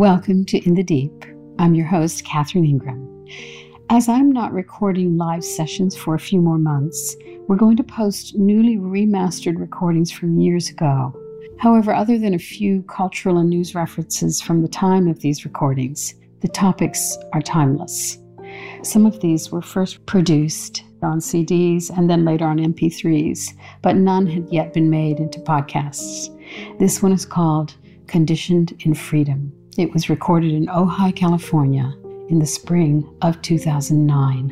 Welcome to In the Deep. I'm your host, Catherine Ingram. As I'm not recording live sessions for a few more months, we're going to post newly remastered recordings from years ago. However, other than a few cultural and news references from the time of these recordings, the topics are timeless. Some of these were first produced on CDs and then later on MP3s, but none had yet been made into podcasts. This one is called Conditioned in Freedom. It was recorded in Ojai, California in the spring of 2009.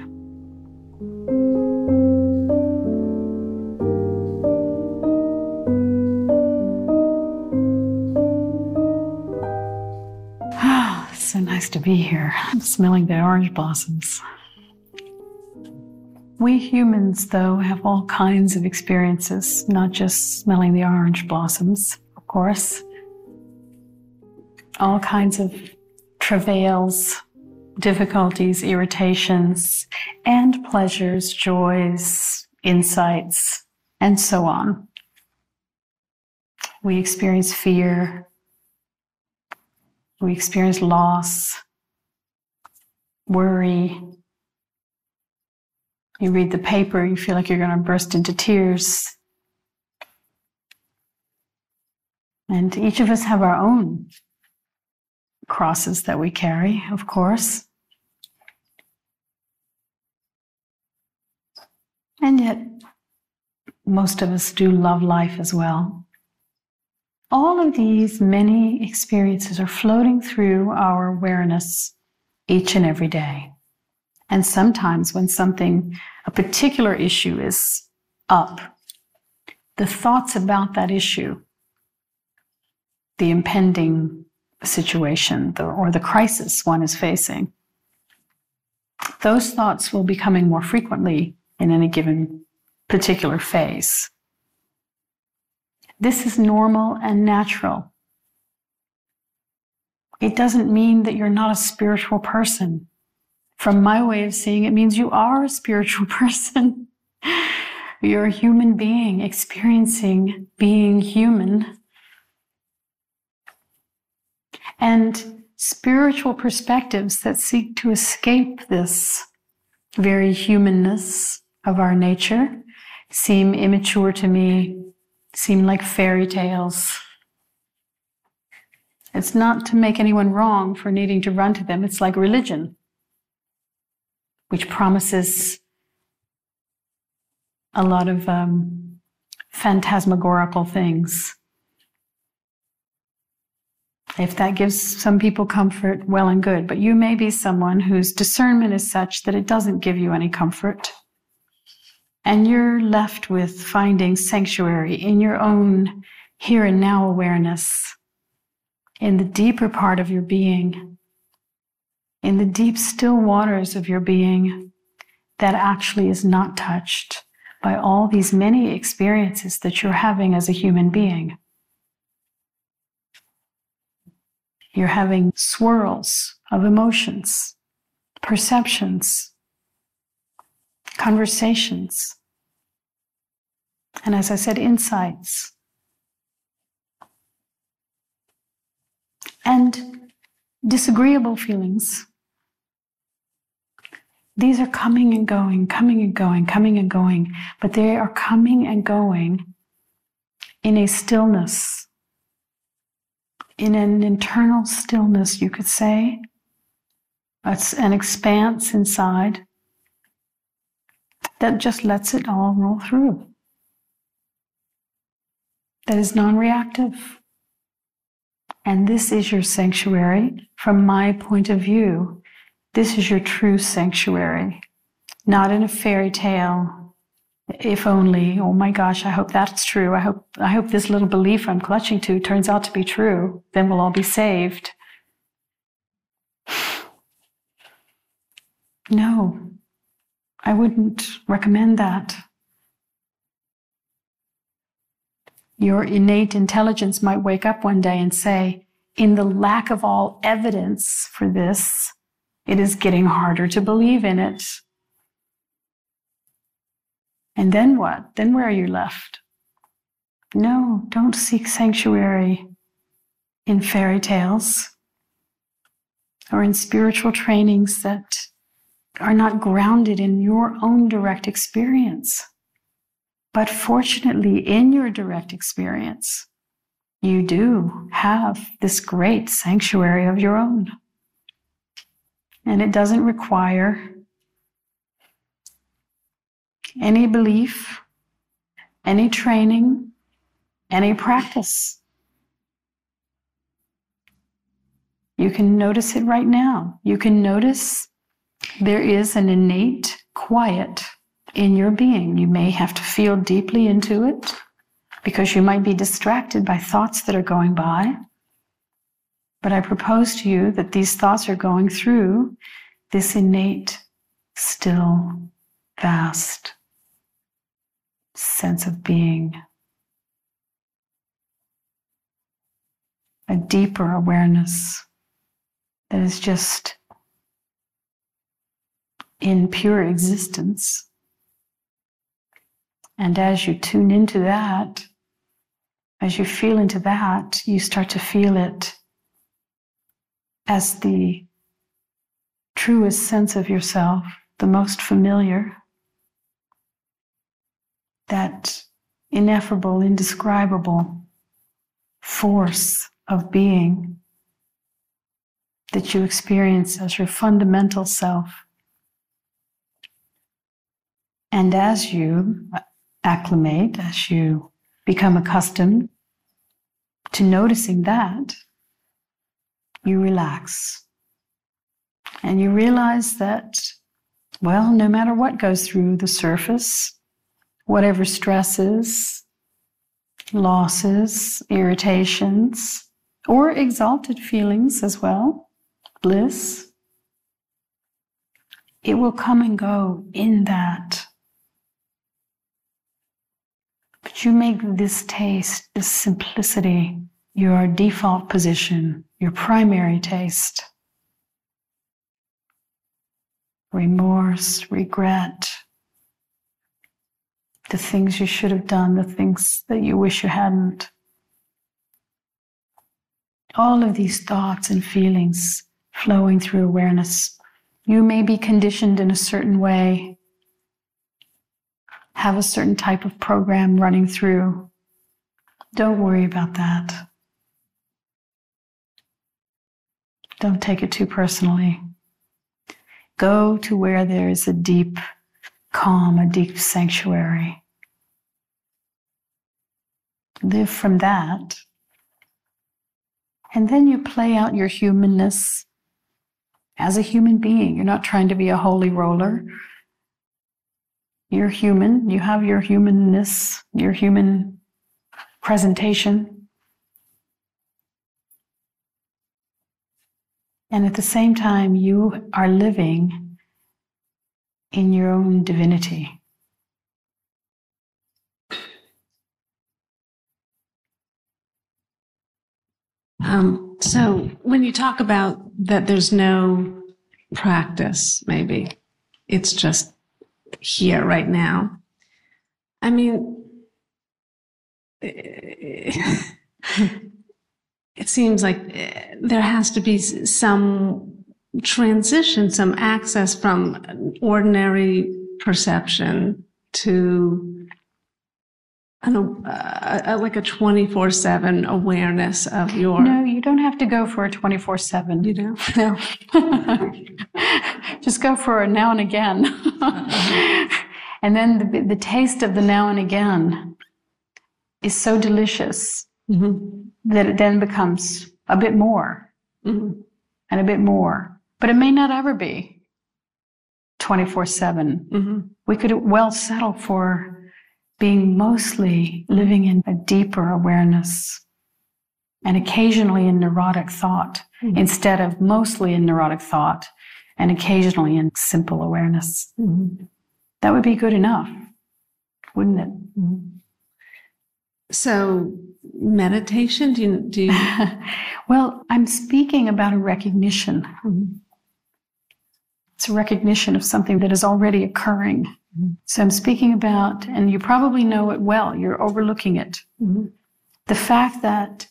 Ah, so nice to be here. I'm smelling the orange blossoms. We humans, though, have all kinds of experiences, not just smelling the orange blossoms, of course. All kinds of travails, difficulties, irritations, and pleasures, joys, insights, and so on. We experience fear. We experience loss, worry, you read the paper, you feel like you're going to burst into tears. And each of us have our own crosses that we carry, of course. And yet, most of us do love life as well. All of these many experiences are floating through our awareness each and every day. And sometimes when something, a particular issue is up, the thoughts about that issue, the impending situation or the crisis one is facing, those thoughts will be coming more frequently in any given particular phase. This is normal and natural. It doesn't mean that you're not a spiritual person from my way of seeing it means you are a spiritual person. You're a human being experiencing being human. And spiritual perspectives that seek to escape this very humanness of our nature seem immature to me, seem like fairy tales. It's not to make anyone wrong for needing to run to them. It's like religion which promises a lot of um, phantasmagorical things. If that gives some people comfort, well and good. But you may be someone whose discernment is such that it doesn't give you any comfort. And you're left with finding sanctuary in your own here and now awareness, in the deeper part of your being in the deep, still waters of your being that actually is not touched by all these many experiences that you're having as a human being. You're having swirls of emotions, perceptions, conversations, and as I said, insights. And disagreeable feelings these are coming and going, coming and going, coming and going, but they are coming and going in a stillness, in an internal stillness, you could say. It's an expanse inside that just lets it all roll through. That is non reactive. And this is your sanctuary from my point of view. This is your true sanctuary, not in a fairy tale. If only, oh my gosh, I hope that's true. I hope, I hope this little belief I'm clutching to turns out to be true. Then we'll all be saved. No, I wouldn't recommend that. Your innate intelligence might wake up one day and say, in the lack of all evidence for this, it is getting harder to believe in it. And then what? Then where are you left? No, don't seek sanctuary in fairy tales. or in spiritual trainings that are not grounded in your own direct experience. But fortunately, in your direct experience, you do have this great sanctuary of your own. And it doesn't require any belief, any training, any practice. You can notice it right now. You can notice there is an innate quiet in your being. You may have to feel deeply into it because you might be distracted by thoughts that are going by. But I propose to you that these thoughts are going through this innate, still, vast sense of being. A deeper awareness that is just in pure existence. And as you tune into that, as you feel into that, you start to feel it as the truest sense of yourself, the most familiar, that ineffable, indescribable force of being that you experience as your fundamental self. And as you acclimate, as you become accustomed to noticing that, you relax. And you realize that, well, no matter what goes through the surface, whatever stresses, losses, irritations, or exalted feelings as well, bliss, it will come and go in that. But you make this taste, this simplicity, your default position, your primary taste. Remorse, regret, the things you should have done, the things that you wish you hadn't. All of these thoughts and feelings flowing through awareness. You may be conditioned in a certain way, have a certain type of program running through. Don't worry about that. Don't take it too personally. Go to where there is a deep calm, a deep sanctuary. Live from that. And then you play out your humanness as a human being. You're not trying to be a holy roller. You're human. You have your humanness, your human presentation. And at the same time, you are living in your own divinity. Um, so when you talk about that, there's no practice, maybe it's just here right now. I mean, it seems like eh, there has to be some transition, some access from ordinary perception to an, uh, like a 24 7 awareness of your. No, you don't have to go for a 24 7. You do? No. Just go for a now and again. And then the, the taste of the now and again is so delicious mm-hmm. that it then becomes a bit more mm-hmm. and a bit more. But it may not ever be 24 7. Mm-hmm. We could well settle for being mostly living in a deeper awareness and occasionally in neurotic thought mm-hmm. instead of mostly in neurotic thought and occasionally in simple awareness. Mm-hmm. That would be good enough, wouldn't it? Mm-hmm. So, meditation, do you? Do you... well, I'm speaking about a recognition. Mm-hmm. It's a recognition of something that is already occurring. Mm-hmm. So I'm speaking about, and you probably know it well, you're overlooking it. Mm-hmm. The fact that,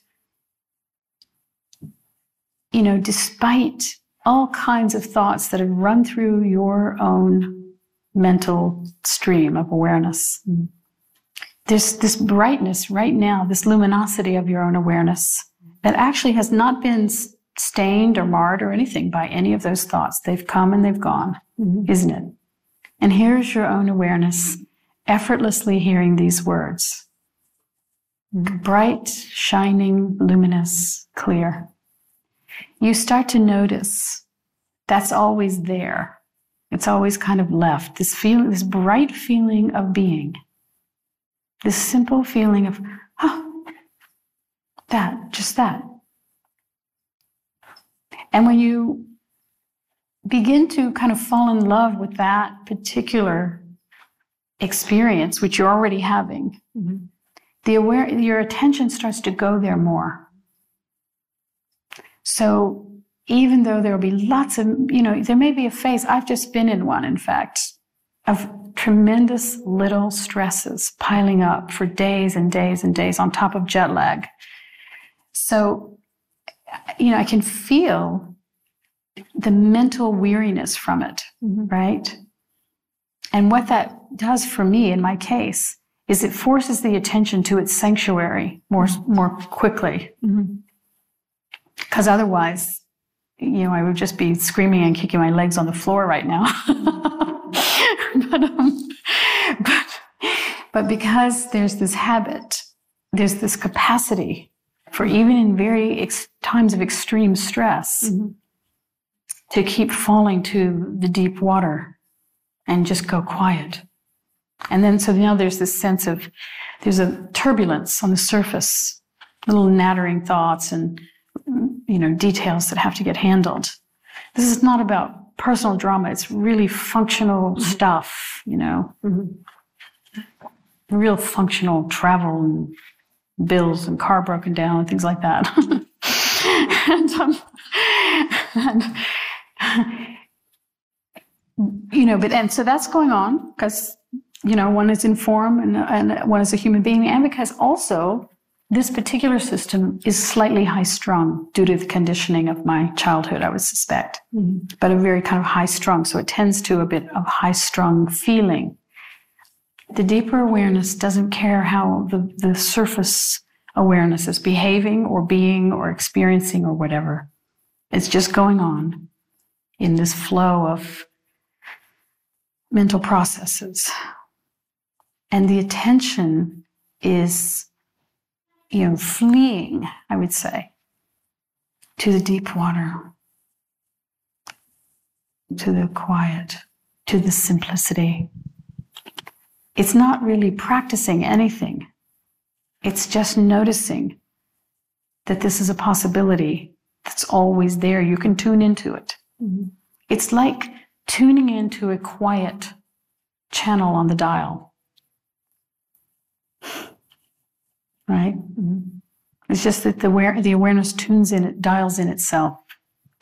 you know, despite all kinds of thoughts that have run through your own mental stream of awareness. There's this brightness right now, this luminosity of your own awareness that actually has not been stained or marred or anything by any of those thoughts. They've come and they've gone, mm-hmm. isn't it? And here's your own awareness effortlessly hearing these words bright, shining, luminous, clear. You start to notice that's always there. It's always kind of left. This feeling, this bright feeling of being, this simple feeling of, oh, that, just that. And when you begin to kind of fall in love with that particular experience, which you're already having, mm-hmm. the aware, your attention starts to go there more. So even though there will be lots of, you know, there may be a phase, I've just been in one, in fact, of tremendous little stresses piling up for days and days and days on top of jet lag. So, you know, I can feel the mental weariness from it, mm-hmm. right? And what that does for me in my case is it forces the attention to its sanctuary more, more quickly. Because mm-hmm. otherwise, you know, I would just be screaming and kicking my legs on the floor right now. but, um, but, but because there's this habit, there's this capacity for even in very ex- times of extreme stress mm-hmm. to keep falling to the deep water and just go quiet. And then so now there's this sense of there's a turbulence on the surface, little nattering thoughts and you know, details that have to get handled. This is not about personal drama. It's really functional mm-hmm. stuff, you know, mm-hmm. real functional travel and bills and car broken down and things like that. and, um, and, you know, but, and so that's going on because, you know, one is informed and, and one is a human being and because also this particular system is slightly high strung due to the conditioning of my childhood, I would suspect, mm-hmm. but a very kind of high strung. So it tends to a bit of high strung feeling. The deeper awareness doesn't care how the, the surface awareness is behaving or being or experiencing or whatever. It's just going on in this flow of mental processes. And the attention is you know, fleeing, I would say, to the deep water, to the quiet, to the simplicity. It's not really practicing anything. It's just noticing that this is a possibility that's always there. You can tune into it. Mm-hmm. It's like tuning into a quiet channel on the dial. right? Mm-hmm. It's just that the, aware, the awareness tunes in, it dials in itself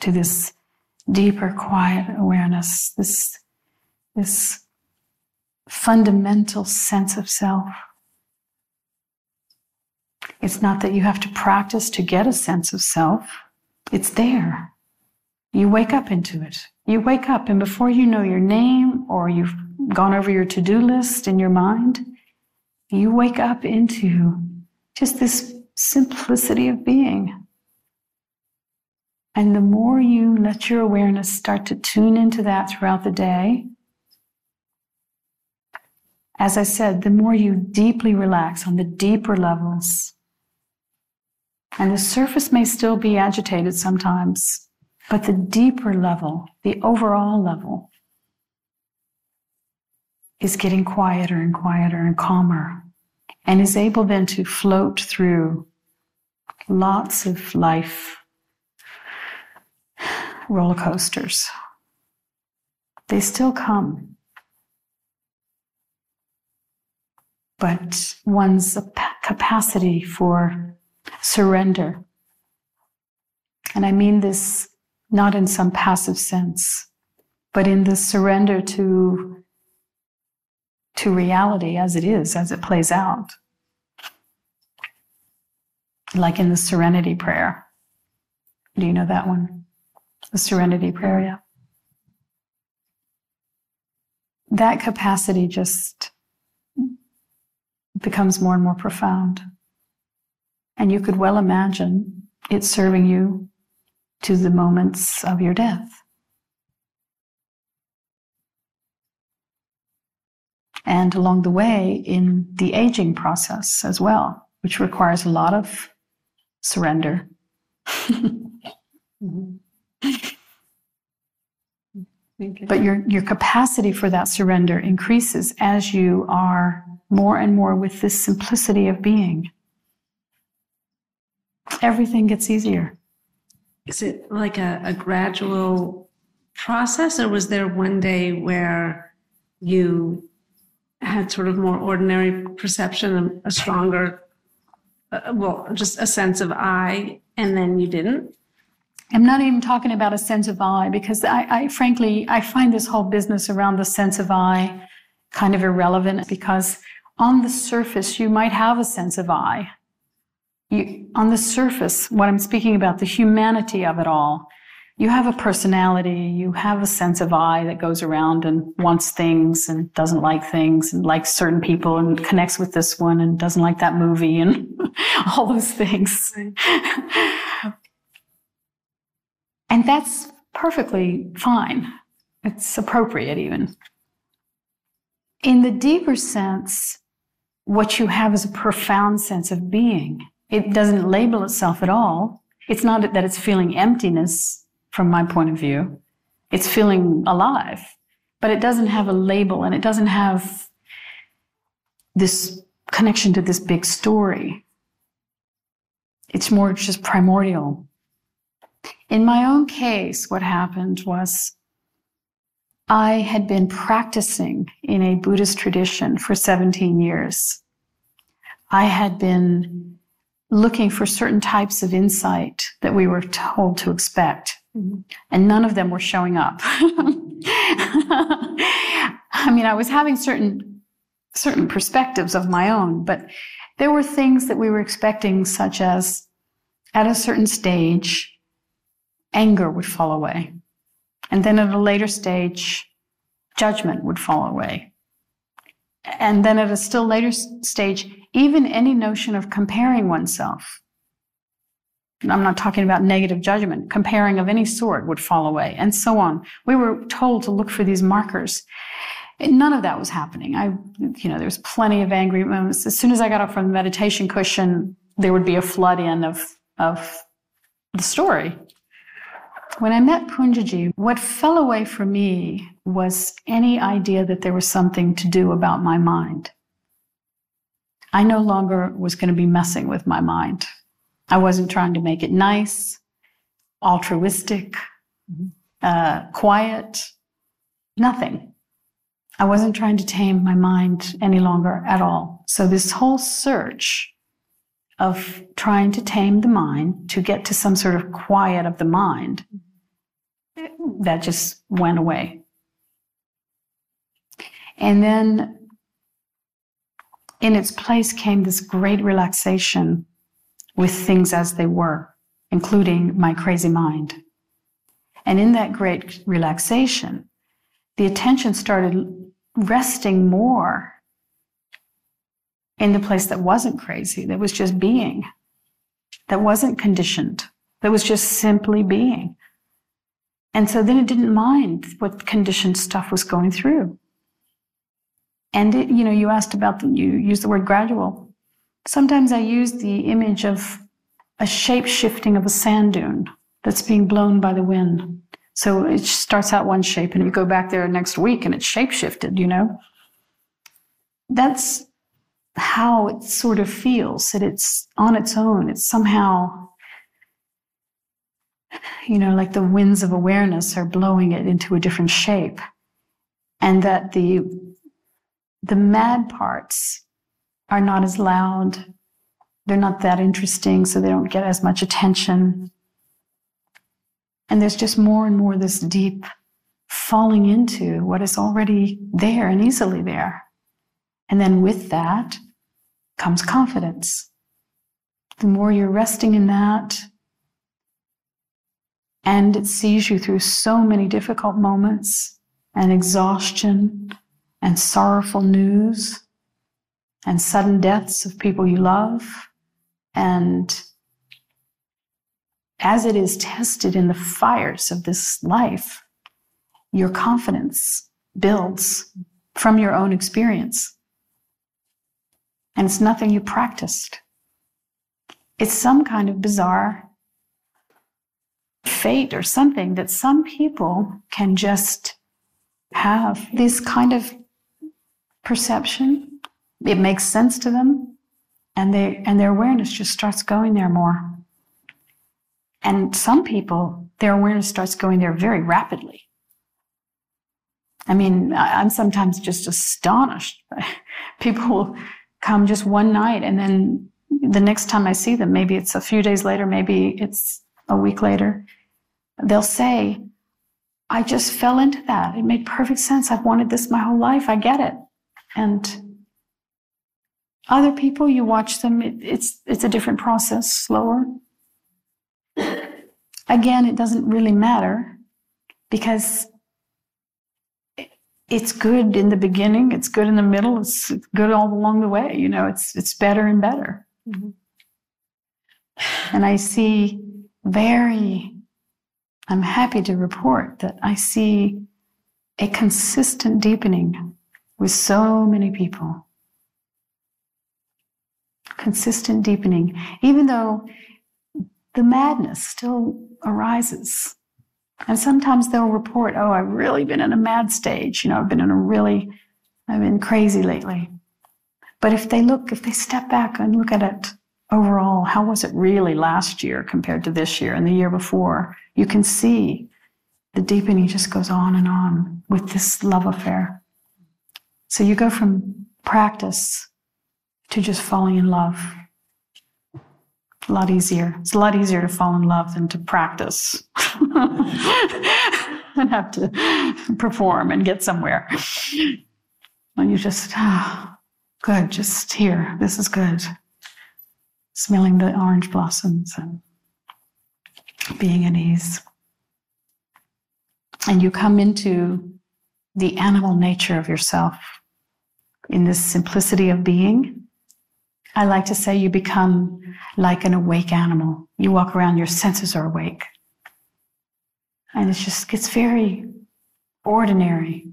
to this deeper, quiet awareness, this, this fundamental sense of self. It's not that you have to practice to get a sense of self, it's there. You wake up into it. You wake up, and before you know your name or you've gone over your to do list in your mind, you wake up into just this simplicity of being. And the more you let your awareness start to tune into that throughout the day, as I said, the more you deeply relax on the deeper levels. And the surface may still be agitated sometimes, but the deeper level, the overall level, is getting quieter and quieter and calmer and is able then to float through lots of life roller coasters. They still come. But one's capacity for surrender, and I mean this not in some passive sense, but in the surrender to to reality as it is, as it plays out. Like in the serenity prayer. Do you know that one? the serenity prayer, yeah. That capacity just becomes more and more profound. And you could well imagine it serving you to the moments of your death. And along the way in the aging process as well, which requires a lot of surrender. Mm-hmm. But your, your capacity for that surrender increases as you are more and more with this simplicity of being. Everything gets easier. Is it like a, a gradual process, or was there one day where you had sort of more ordinary perception, and a stronger, uh, well, just a sense of I, and then you didn't? I'm not even talking about a sense of I because I, I, frankly I find this whole business around the sense of I kind of irrelevant because on the surface you might have a sense of I. You, on the surface, what I'm speaking about, the humanity of it all, you have a personality, you have a sense of I that goes around and wants things and doesn't like things and likes certain people and connects with this one and doesn't like that movie and all those things. And that's perfectly fine. It's appropriate, even. In the deeper sense, what you have is a profound sense of being. It doesn't label itself at all. It's not that it's feeling emptiness from my point of view. It's feeling alive, but it doesn't have a label and it doesn't have this connection to this big story. It's more just primordial. In my own case, what happened was I had been practicing in a Buddhist tradition for 17 years. I had been looking for certain types of insight that we were told to expect, mm-hmm. and none of them were showing up. I mean, I was having certain certain perspectives of my own, but there were things that we were expecting, such as at a certain stage, anger would fall away. And then at a later stage, judgment would fall away. And then at a still later stage, even any notion of comparing oneself. I'm not talking about negative judgment, comparing of any sort would fall away, and so on. We were told to look for these markers. And None of that was happening. I, you know, there was plenty of angry moments. As soon as I got up from the meditation cushion, there would be a flood in of, of the story. When I met Poonjaji, what fell away for me was any idea that there was something to do about my mind. I no longer was going to be messing with my mind. I wasn't trying to make it nice, altruistic, uh, quiet, nothing. I wasn't trying to tame my mind any longer at all. So, this whole search of trying to tame the mind to get to some sort of quiet of the mind that just went away. And then in its place came this great relaxation with things as they were, including my crazy mind. And in that great relaxation, the attention started resting more in the place that wasn't crazy, that was just being, that wasn't conditioned, that was just simply being. And so then it didn't mind what conditioned stuff was going through. And it, you know, you asked about the, you use the word gradual. Sometimes I use the image of a shape shifting of a sand dune that's being blown by the wind. So it starts out one shape and you go back there next week and it's shape shifted, you know? That's how it sort of feels that it's on its own. It's somehow you know, like the winds of awareness are blowing it into a different shape. And that the, the mad parts are not as loud. They're not that interesting, so they don't get as much attention. And there's just more and more this deep falling into what is already there and easily there. And then with that comes confidence. The more you're resting in that, And it sees you through so many difficult moments and exhaustion and sorrowful news and sudden deaths of people you love. And as it is tested in the fires of this life, your confidence builds from your own experience. And it's nothing you practiced. It's some kind of bizarre fate or something that some people can just have this kind of perception. It makes sense to them, and they and their awareness just starts going there more. And some people, their awareness starts going there very rapidly. I mean, I'm sometimes just astonished. People will come just one night and then the next time I see them, maybe it's a few days later, maybe it's a week later, they'll say, I just fell into that. It made perfect sense. I've wanted this my whole life. I get it. And other people, you watch them, it, it's, it's a different process, slower. Again, it doesn't really matter because it's good in the beginning, it's good in the middle, it's good all along the way. You know, it's it's better and better. Mm-hmm. And I see very, I'm happy to report that I see a consistent deepening with so many people. Consistent deepening, even though the madness still arises. And sometimes they'll report, oh, I've really been in a mad stage. You know, I've been in a really, I've been crazy lately. But if they look, if they step back and look at it overall, how was it really last year compared to this year and the year before? You can see the deepening just goes on and on with this love affair. So you go from practice to just falling in love. A lot easier. It's a lot easier to fall in love than to practice and have to perform and get somewhere. When you just, oh, good, just here, this is good. Smelling the orange blossoms and being at ease. And you come into the animal nature of yourself in this simplicity of being. I like to say you become like an awake animal. You walk around, your senses are awake. And it just gets very ordinary.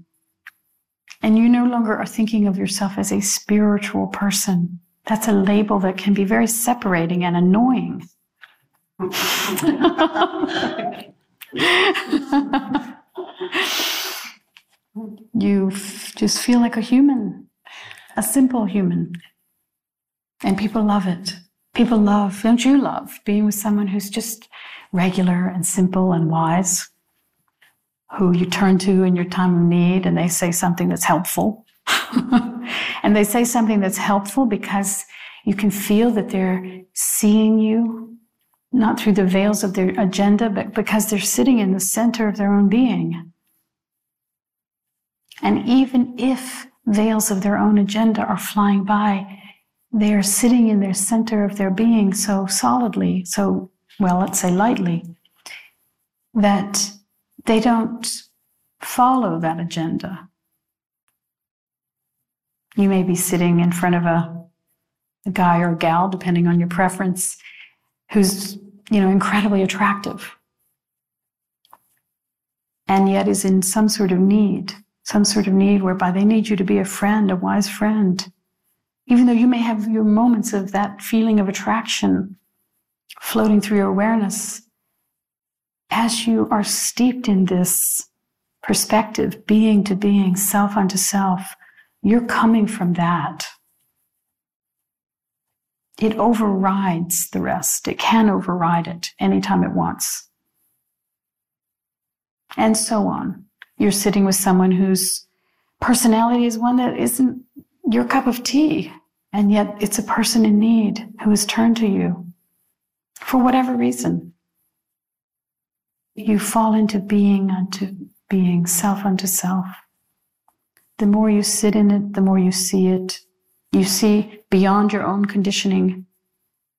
And you no longer are thinking of yourself as a spiritual person. That's a label that can be very separating and annoying. you f- just feel like a human, a simple human. And people love it. People love, don't you love being with someone who's just regular and simple and wise? who you turn to in your time of need and they say something that's helpful. and they say something that's helpful because you can feel that they're seeing you, not through the veils of their agenda, but because they're sitting in the center of their own being. And even if veils of their own agenda are flying by, they are sitting in their center of their being so solidly, so, well, let's say lightly, that they don't follow that agenda. You may be sitting in front of a, a guy or a gal, depending on your preference, who's, you know, incredibly attractive and yet is in some sort of need, some sort of need whereby they need you to be a friend, a wise friend. Even though you may have your moments of that feeling of attraction floating through your awareness, as you are steeped in this perspective, being to being, self unto self, you're coming from that. It overrides the rest. It can override it anytime it wants. And so on. You're sitting with someone whose personality is one that isn't your cup of tea, and yet it's a person in need who has turned to you for whatever reason you fall into being unto being, self unto self. The more you sit in it, the more you see it. You see beyond your own conditioning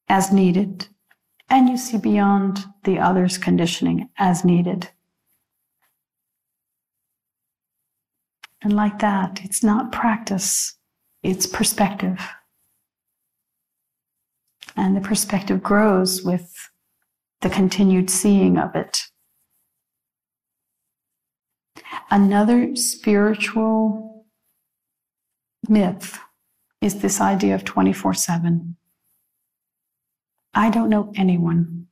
as needed. And you see beyond the other's conditioning as needed. And like that, it's not practice, it's perspective. And the perspective grows with the continued seeing of it. Another spiritual myth is this idea of 24 7. I don't know anyone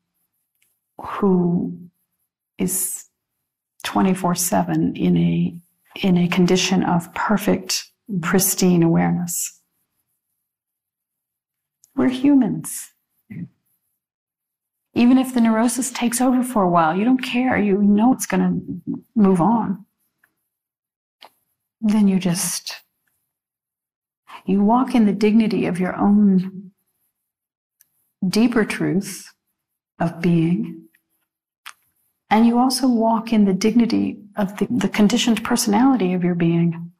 who is 24 7 in a, in a condition of perfect, pristine awareness. We're humans. Even if the neurosis takes over for a while, you don't care. You know it's going to move on. Then you just you walk in the dignity of your own deeper truth of being. And you also walk in the dignity of the, the conditioned personality of your being,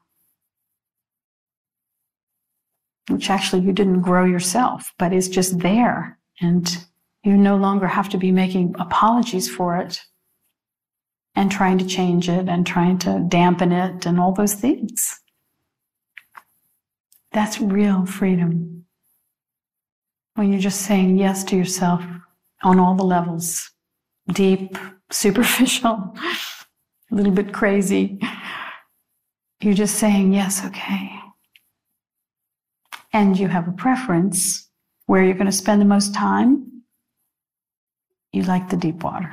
which actually you didn't grow yourself, but is just there. And you no longer have to be making apologies for it and trying to change it and trying to dampen it and all those things. That's real freedom. When you're just saying yes to yourself on all the levels deep, superficial, a little bit crazy. You're just saying, yes, okay. And you have a preference where you're going to spend the most time. You like the deep water.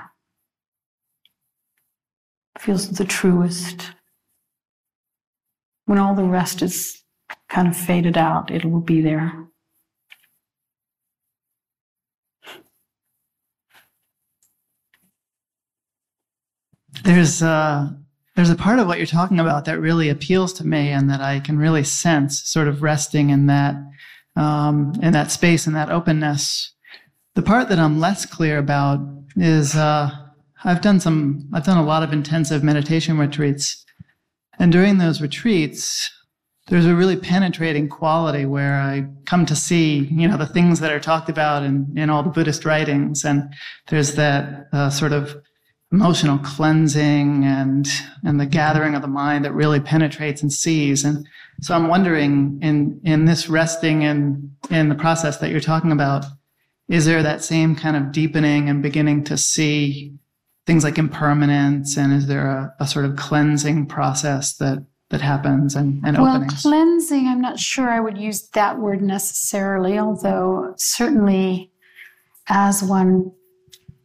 Feels the truest. When all the rest is kind of faded out, it will be there. There's uh, there's a part of what you're talking about that really appeals to me, and that I can really sense, sort of resting in that um, in that space and that openness. The part that I'm less clear about is uh, I've done some I've done a lot of intensive meditation retreats, and during those retreats, there's a really penetrating quality where I come to see, you know, the things that are talked about in, in all the Buddhist writings. And there's that uh, sort of emotional cleansing and, and the gathering of the mind that really penetrates and sees. And so I'm wondering in, in this resting and in the process that you're talking about, is there that same kind of deepening and beginning to see things like impermanence? And is there a, a sort of cleansing process that that happens and, and well, openings? cleansing, I'm not sure I would use that word necessarily, although certainly as one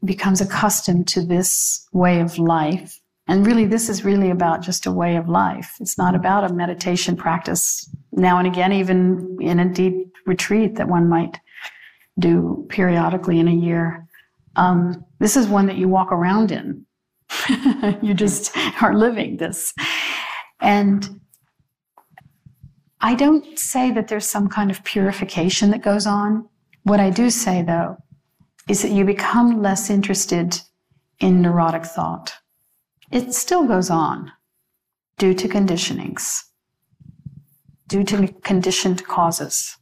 becomes accustomed to this way of life, and really this is really about just a way of life. It's not about a meditation practice now and again, even in a deep retreat that one might do periodically in a year. Um, this is one that you walk around in. you just are living this. And I don't say that there's some kind of purification that goes on. What I do say, though, is that you become less interested in neurotic thought. It still goes on due to conditionings, due to conditioned causes.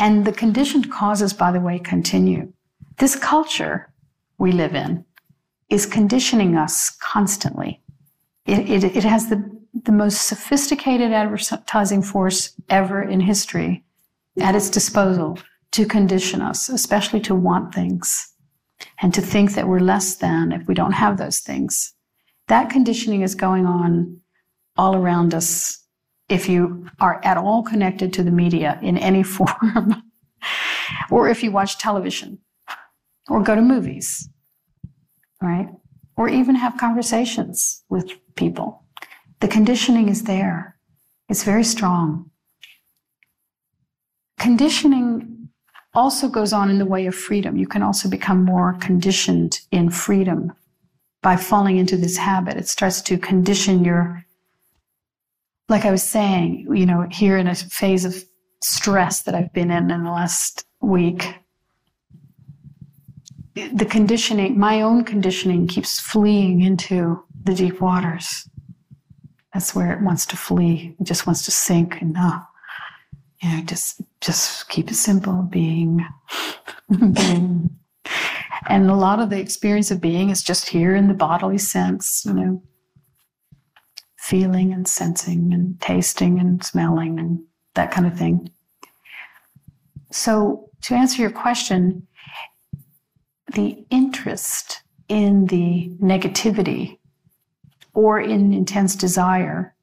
And the conditioned causes, by the way, continue. This culture we live in is conditioning us constantly. It, it, it has the, the most sophisticated advertising force ever in history at its disposal to condition us, especially to want things and to think that we're less than if we don't have those things. That conditioning is going on all around us if you are at all connected to the media in any form, or if you watch television or go to movies, right? or even have conversations with people. The conditioning is there, it's very strong. Conditioning also goes on in the way of freedom. You can also become more conditioned in freedom by falling into this habit. It starts to condition your, like I was saying, you know, here in a phase of stress that I've been in in the last week, the conditioning, my own conditioning keeps fleeing into the deep waters. That's where it wants to flee. It just wants to sink and uh, You know, just just keep it simple, being, being. And a lot of the experience of being is just here in the bodily sense, you know, feeling and sensing and tasting and smelling and that kind of thing. So, to answer your question, the interest in the negativity or in intense desire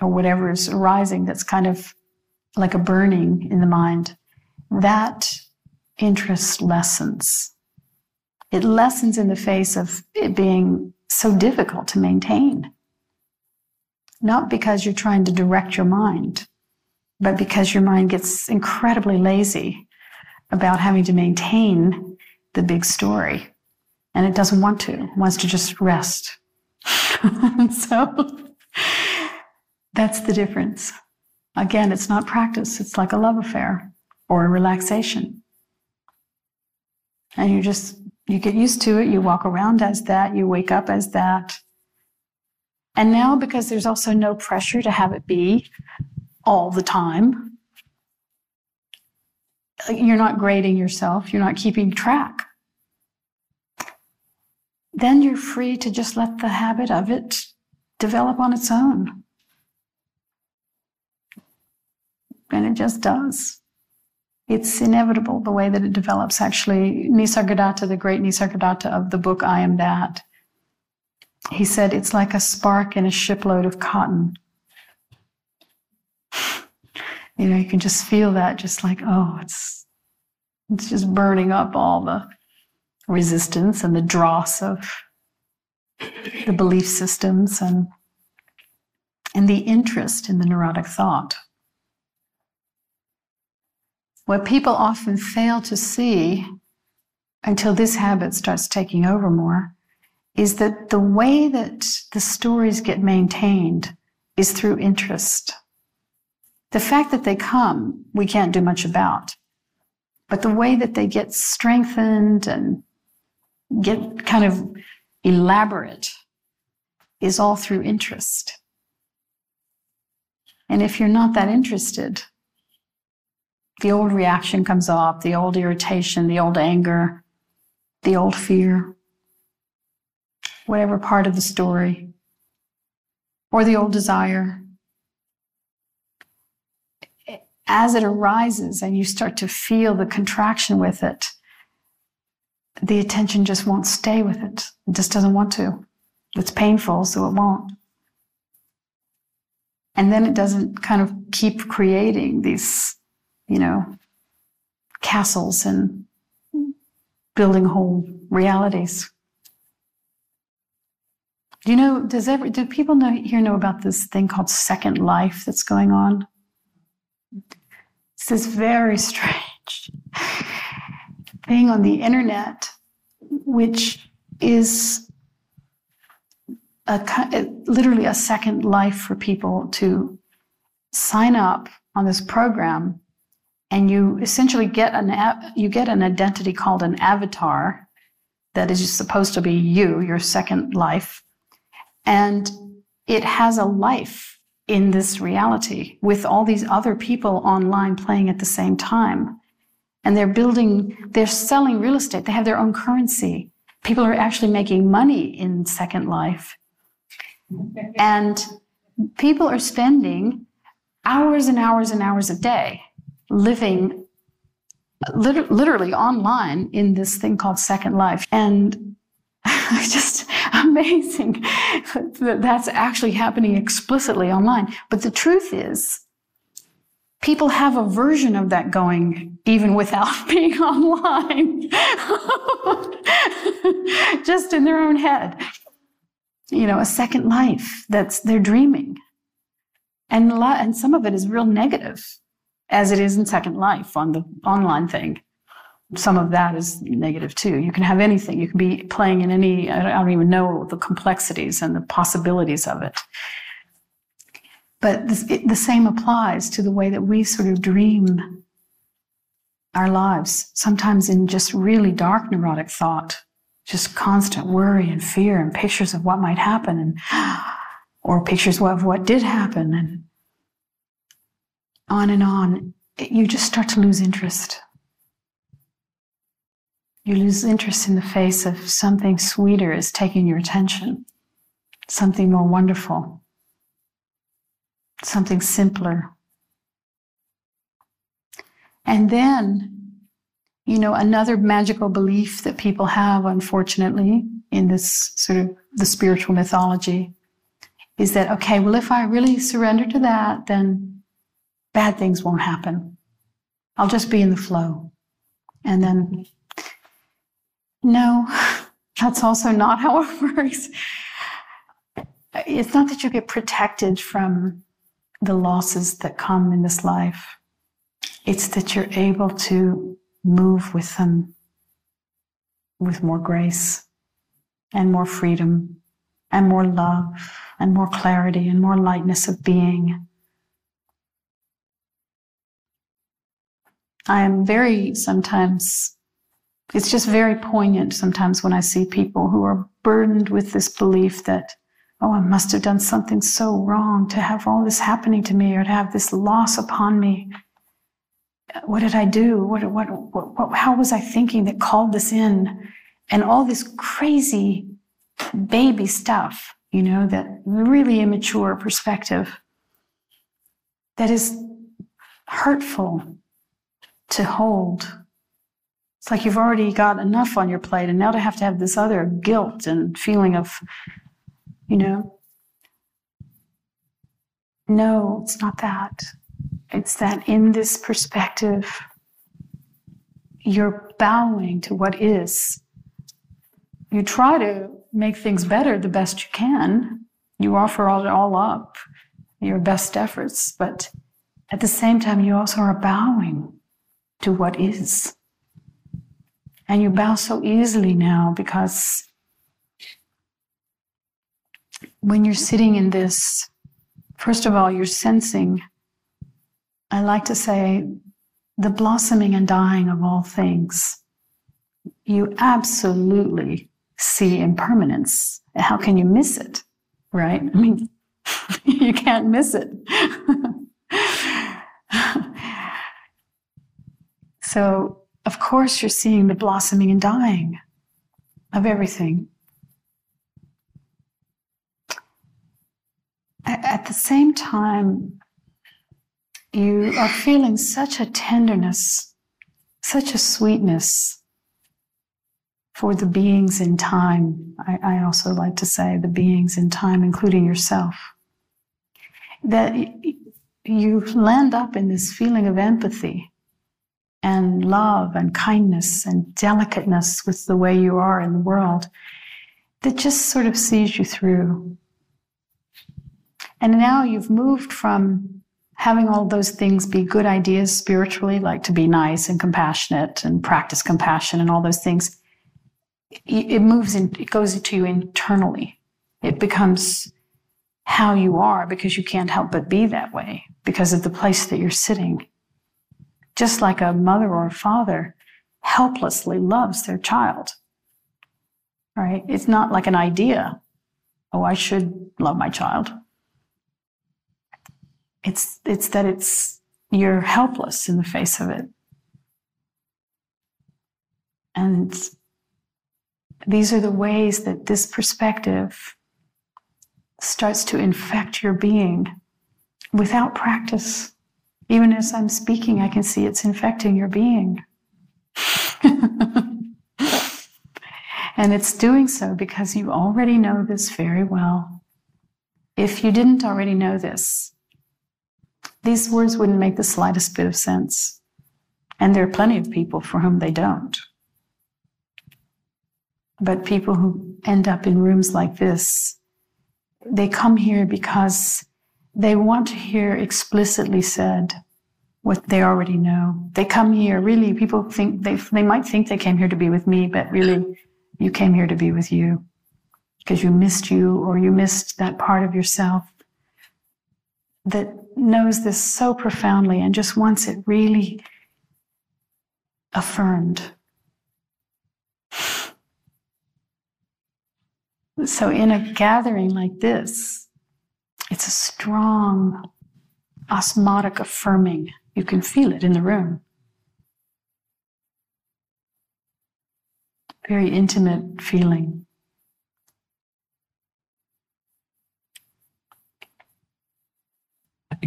or whatever is arising that's kind of like a burning in the mind, that interest lessens. It lessens in the face of it being so difficult to maintain. Not because you're trying to direct your mind, but because your mind gets incredibly lazy about having to maintain the big story. And it doesn't want to, it wants to just rest. so that's the difference. Again, it's not practice, it's like a love affair or a relaxation. And you just, you get used to it, you walk around as that, you wake up as that. And now, because there's also no pressure to have it be all the time, you're not grading yourself, you're not keeping track. Then you're free to just let the habit of it develop on its own. And it just does. It's inevitable the way that it develops. Actually, Nisargadatta, the great Nisargadatta of the book I Am That, he said it's like a spark in a shipload of cotton. You know, you can just feel that, just like, oh, it's it's just burning up all the resistance and the dross of the belief systems and and the interest in the neurotic thought. What people often fail to see until this habit starts taking over more is that the way that the stories get maintained is through interest. The fact that they come, we can't do much about. But the way that they get strengthened and get kind of elaborate is all through interest. And if you're not that interested, the old reaction comes up, the old irritation, the old anger, the old fear, whatever part of the story, or the old desire. As it arises and you start to feel the contraction with it, the attention just won't stay with it. It just doesn't want to. It's painful, so it won't. And then it doesn't kind of keep creating these you know, castles and building whole realities. Do you know, does every, do people know, here know about this thing called Second Life that's going on? It's this very strange thing on the internet, which is a, literally a second life for people to sign up on this program and you essentially get an you get an identity called an avatar that is supposed to be you your second life and it has a life in this reality with all these other people online playing at the same time. And they're building they're selling real estate. They have their own currency. People are actually making money in second life. And people are spending hours and hours and hours a day living literally online in this thing called Second Life. And I just amazing that that's actually happening explicitly online. But the truth is, people have a version of that going even without being online, just in their own head. You know, a second life that's they're dreaming. And and some of it is real negative as it is in Second Life on the online thing. Some of that is negative too. You can have anything. You can be playing in any, I don't even know the complexities and the possibilities of it. But this, it, the same applies to the way that we sort of dream our lives, sometimes in just really dark neurotic thought, just constant worry and fear and pictures of what might happen and or pictures of what did happen and on and on, you just start to lose interest. You lose interest in the face of something sweeter is taking your attention, something more wonderful, something simpler. And then, you know, another magical belief that people have, unfortunately, in this sort of the spiritual mythology is that, okay, well, if I really surrender to that, then bad things won't happen. I'll just be in the flow. And then no, that's also not how it works. It's not that you get protected from the losses that come in this life, it's that you're able to move with them with more grace and more freedom and more love and more clarity and more lightness of being. I am very sometimes it's just very poignant sometimes when I see people who are burdened with this belief that, oh, I must have done something so wrong to have all this happening to me or to have this loss upon me. What did I do? What, what, what, what how was I thinking that called this in? And all this crazy baby stuff, you know, that really immature perspective that is hurtful to hold it's like you've already got enough on your plate, and now to have to have this other guilt and feeling of, you know. No, it's not that. It's that in this perspective, you're bowing to what is. You try to make things better the best you can. You offer all, it all up, your best efforts, but at the same time, you also are bowing to what is. And you bow so easily now because when you're sitting in this, first of all, you're sensing, I like to say, the blossoming and dying of all things. You absolutely see impermanence. How can you miss it? Right? I mean, you can't miss it. so of course, you're seeing the blossoming and dying of everything. At the same time, you are feeling such a tenderness, such a sweetness for the beings in time. I, I, also like to say the beings in time, including yourself. That you land up in this feeling of empathy and love and kindness and delicateness with the way you are in the world that just sort of sees you through. And now you've moved from having all those things be good ideas spiritually, like to be nice and compassionate and practice compassion and all those things. It moves in, it goes into you internally. It becomes how you are because you can't help but be that way because of the place that you're sitting just like a mother or a father helplessly loves their child. Right? It's not like an idea. Oh, I should love my child. It's it's that it's you're helpless in the face of it. And these are the ways that this perspective starts to infect your being without practice. Even as I'm speaking, I can see it's infecting your being. and it's doing so because you already know this very well. If you didn't already know this, these words wouldn't make the slightest bit of sense. And there are plenty of people for whom they don't. But people who end up in rooms like this, they come here because they want to hear explicitly said what they already know. They come here, really, people think they, they might think they came here to be with me, but really, you came here to be with you because you missed you or you missed that part of yourself that knows this so profoundly and just wants it really affirmed. So, in a gathering like this, it's a strong osmotic affirming. You can feel it in the room. Very intimate feeling.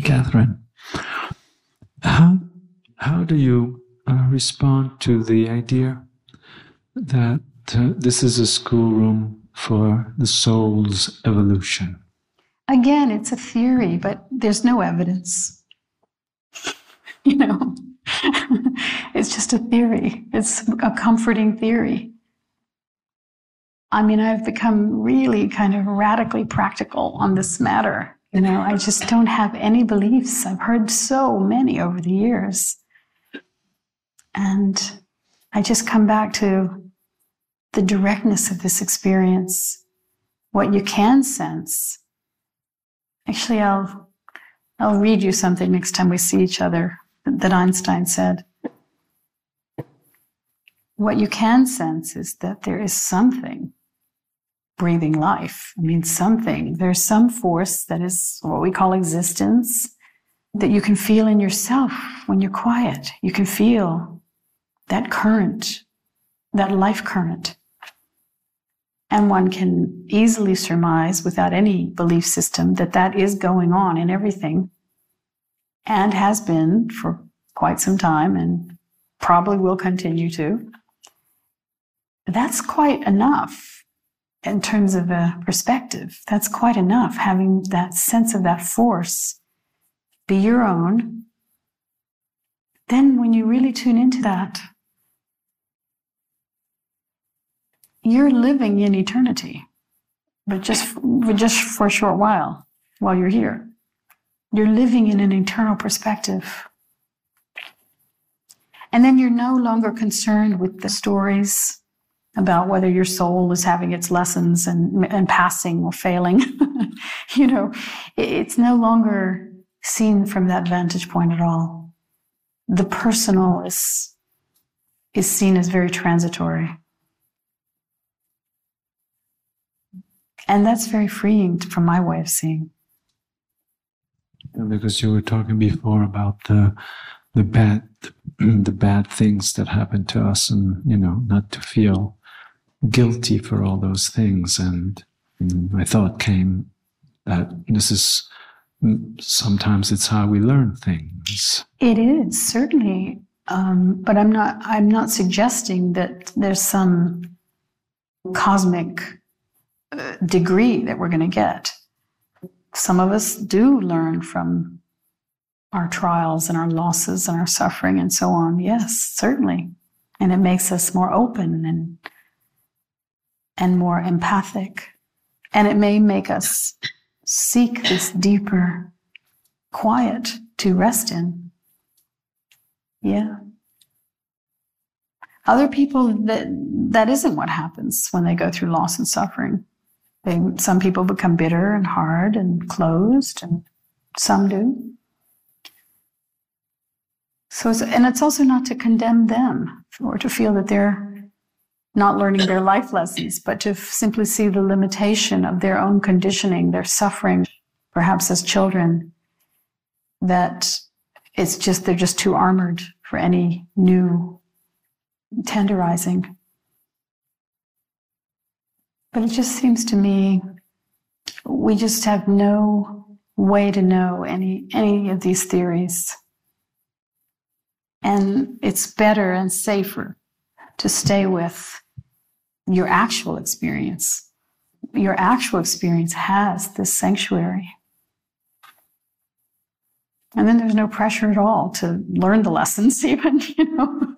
Catherine, how how do you uh, respond to the idea that uh, this is a schoolroom for the soul's evolution? Again, it's a theory, but there's no evidence. you know, it's just a theory. It's a comforting theory. I mean, I've become really kind of radically practical on this matter. You know, I just don't have any beliefs. I've heard so many over the years. And I just come back to the directness of this experience, what you can sense. Actually, I'll, I'll read you something next time we see each other that Einstein said. What you can sense is that there is something breathing life. I mean, something. There's some force that is what we call existence that you can feel in yourself when you're quiet. You can feel that current, that life current. And one can easily surmise without any belief system that that is going on in everything and has been for quite some time and probably will continue to. That's quite enough in terms of a perspective, that's quite enough. Having that sense of that force be your own. Then, when you really tune into that, you're living in eternity, but just, but just for a short while while you're here. You're living in an eternal perspective. And then you're no longer concerned with the stories about whether your soul is having its lessons and, and passing or failing. you know, it's no longer seen from that vantage point at all. The personal is, is seen as very transitory. And that's very freeing from my way of seeing. Because you were talking before about the the bad the bad things that happen to us and you know not to feel guilty for all those things. And my thought came that this is sometimes it's how we learn things. It is certainly, um, but I'm not. I'm not suggesting that there's some cosmic degree that we're going to get. Some of us do learn from our trials and our losses and our suffering and so on. Yes, certainly, and it makes us more open and and more empathic. And it may make us seek this deeper quiet to rest in. Yeah. Other people that that isn't what happens when they go through loss and suffering. They, some people become bitter and hard and closed, and some do. So, it's, and it's also not to condemn them or to feel that they're not learning their life lessons, but to simply see the limitation of their own conditioning, their suffering, perhaps as children, that it's just, they're just too armored for any new tenderizing. But it just seems to me we just have no way to know any, any of these theories. And it's better and safer to stay with your actual experience. Your actual experience has this sanctuary. And then there's no pressure at all to learn the lessons, even, you know.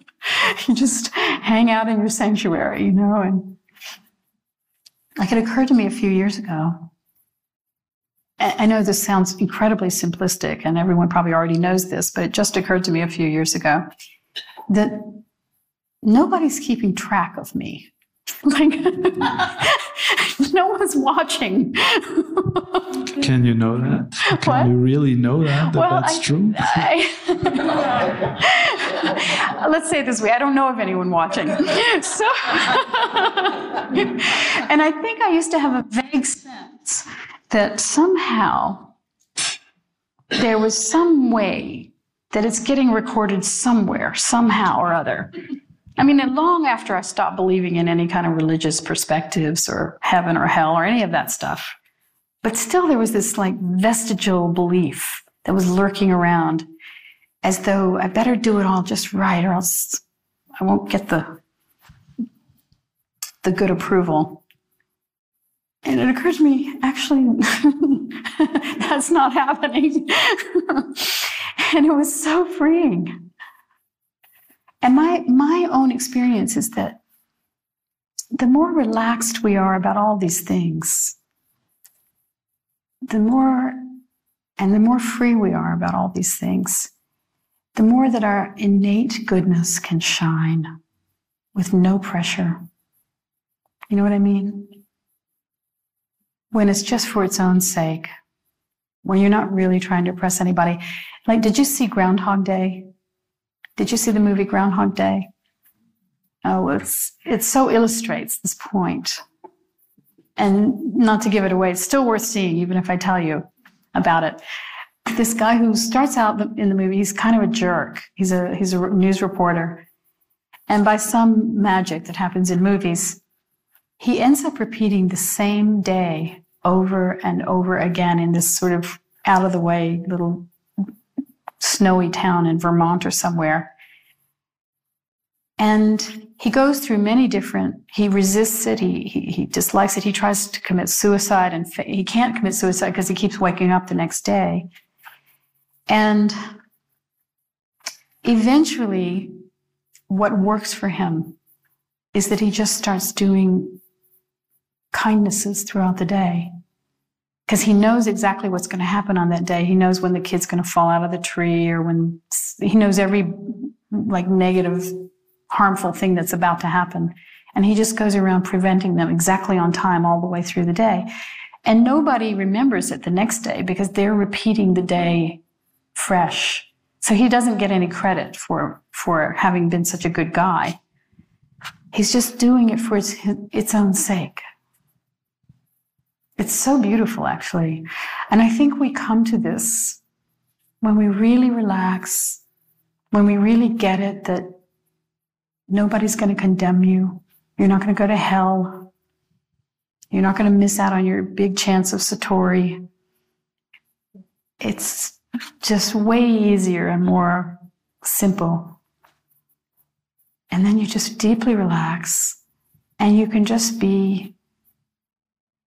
you just hang out in your sanctuary, you know. And like it occurred to me a few years ago. I know this sounds incredibly simplistic, and everyone probably already knows this, but it just occurred to me a few years ago that nobody's keeping track of me. Like, no one's watching. Can you know that? Can what? you really know that, that well, that's I, true? I, let's say it this way I don't know of anyone watching. So, and I think I used to have a vague sense that somehow there was some way that it's getting recorded somewhere, somehow or other. I mean, long after I stopped believing in any kind of religious perspectives or heaven or hell or any of that stuff, but still there was this like vestigial belief that was lurking around as though I better do it all just right or else I won't get the the good approval. And it occurred to me, actually, that's not happening. and it was so freeing. And my, my own experience is that the more relaxed we are about all these things, the more and the more free we are about all these things, the more that our innate goodness can shine with no pressure. You know what I mean? When it's just for its own sake, when you're not really trying to impress anybody. Like, did you see Groundhog Day? Did you see the movie Groundhog Day? Oh, it's, it so illustrates this point. And not to give it away, it's still worth seeing, even if I tell you about it. This guy who starts out in the movie, he's kind of a jerk. He's a, he's a news reporter. And by some magic that happens in movies, he ends up repeating the same day over and over again in this sort of out of the way little snowy town in Vermont or somewhere. And he goes through many different, he resists it, he, he, he dislikes it, he tries to commit suicide, and fa- he can't commit suicide because he keeps waking up the next day. And eventually, what works for him is that he just starts doing kindnesses throughout the day because he knows exactly what's going to happen on that day. He knows when the kid's going to fall out of the tree or when he knows every like negative, harmful thing that's about to happen. And he just goes around preventing them exactly on time all the way through the day. And nobody remembers it the next day because they're repeating the day fresh. So he doesn't get any credit for, for having been such a good guy. He's just doing it for its, its own sake. It's so beautiful, actually. And I think we come to this when we really relax, when we really get it that nobody's going to condemn you. You're not going to go to hell. You're not going to miss out on your big chance of Satori. It's just way easier and more simple. And then you just deeply relax and you can just be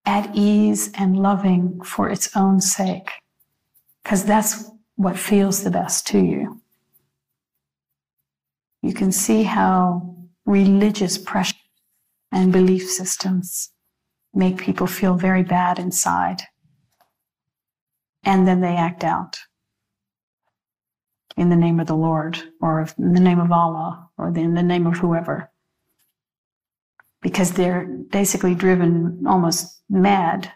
at ease and loving for its own sake, because that's what feels the best to you. You can see how religious pressure and belief systems make people feel very bad inside. And then they act out in the name of the Lord or in the name of Allah or in the name of whoever because they're basically driven almost mad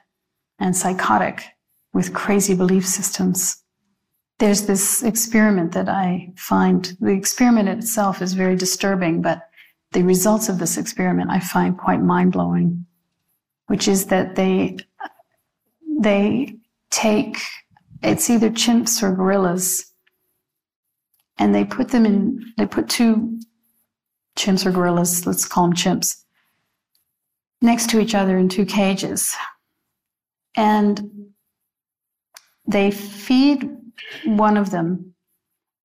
and psychotic with crazy belief systems. There's this experiment that I find, the experiment itself is very disturbing, but the results of this experiment I find quite mind blowing, which is that they, they take, it's either chimps or gorillas, and they put them in, they put two chimps or gorillas, let's call them chimps, next to each other in two cages. And they feed one of them.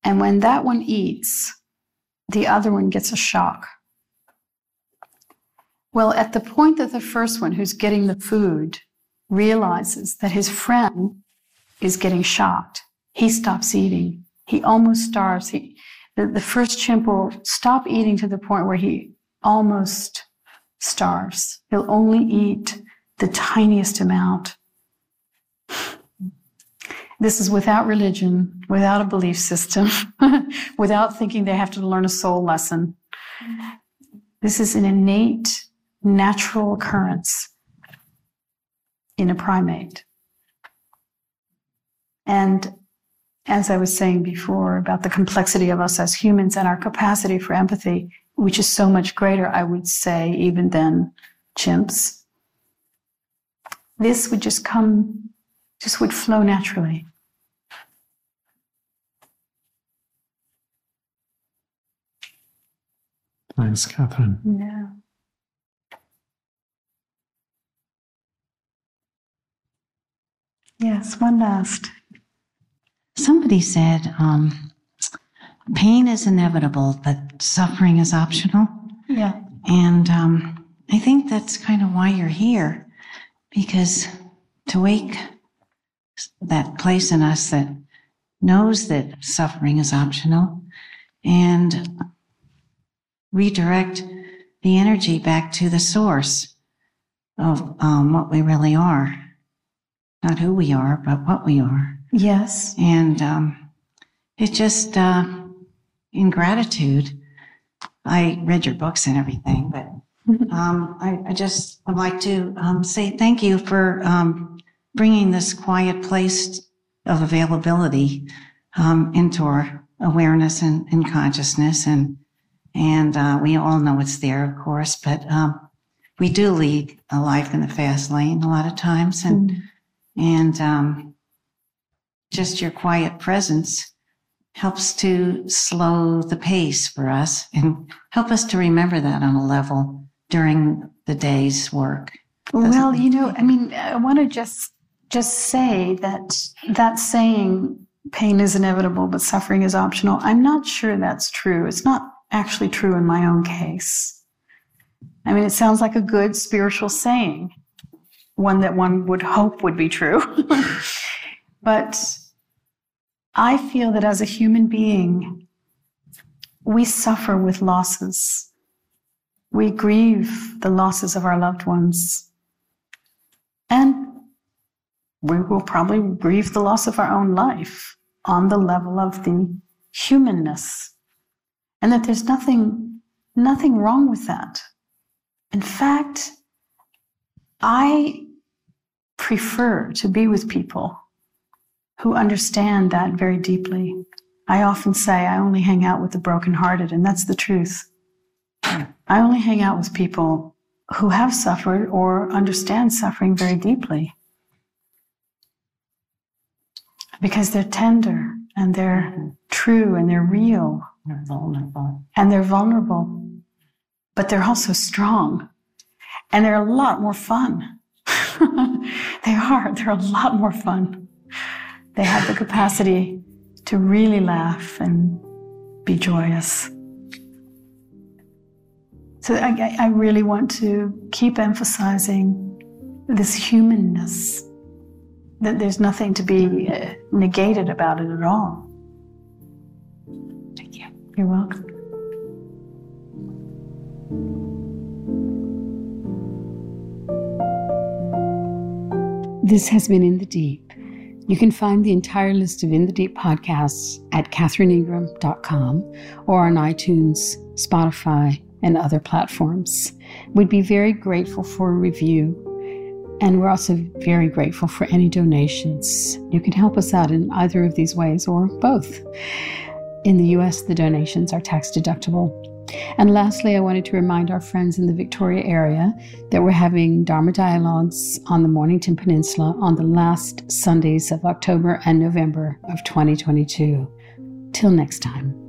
And when that one eats, the other one gets a shock. Well, at the point that the first one, who's getting the food, realizes that his friend is getting shocked, he stops eating. He almost starves. He, the, the first chimp will stop eating to the point where he almost starves. He'll only eat the tiniest amount. This is without religion, without a belief system, without thinking they have to learn a soul lesson. This is an innate, natural occurrence in a primate. And as I was saying before about the complexity of us as humans and our capacity for empathy, which is so much greater, I would say, even than chimps, this would just come, just would flow naturally. Thanks, Catherine. Yeah. Yes, one last. Somebody said, um, pain is inevitable, but suffering is optional. Yeah. And um, I think that's kind of why you're here, because to wake that place in us that knows that suffering is optional and redirect the energy back to the source of um, what we really are. Not who we are, but what we are. Yes. And um, it just, uh, in gratitude, I read your books and everything, but um, I, I just would like to um, say thank you for um, bringing this quiet place of availability um, into our awareness and, and consciousness. And, and uh, we all know it's there, of course, but um, we do lead a life in the fast lane a lot of times. And, and um, just your quiet presence helps to slow the pace for us and help us to remember that on a level during the day's work. Well, you know, I mean, I want to just just say that that saying pain is inevitable but suffering is optional. I'm not sure that's true. It's not actually true in my own case. I mean, it sounds like a good spiritual saying, one that one would hope would be true. but I feel that as a human being, we suffer with losses. We grieve the losses of our loved ones. And we will probably grieve the loss of our own life on the level of the humanness. And that there's nothing, nothing wrong with that. In fact, I prefer to be with people who understand that very deeply. I often say I only hang out with the brokenhearted, and that's the truth. I only hang out with people who have suffered or understand suffering very deeply because they're tender and they're true and they're real You're vulnerable. and they're vulnerable, but they're also strong and they're a lot more fun. they are, they're a lot more fun. They have the capacity to really laugh and be joyous. So I, I really want to keep emphasizing this humanness, that there's nothing to be uh, negated about it at all. Thank you. You're welcome. This has been In the Deep. You can find the entire list of In the Deep podcasts at catherineingram.com or on iTunes, Spotify, and other platforms. We'd be very grateful for a review, and we're also very grateful for any donations. You can help us out in either of these ways or both. In the US, the donations are tax deductible. And lastly, I wanted to remind our friends in the Victoria area that we're having Dharma Dialogues on the Mornington Peninsula on the last Sundays of October and November of 2022. Till next time.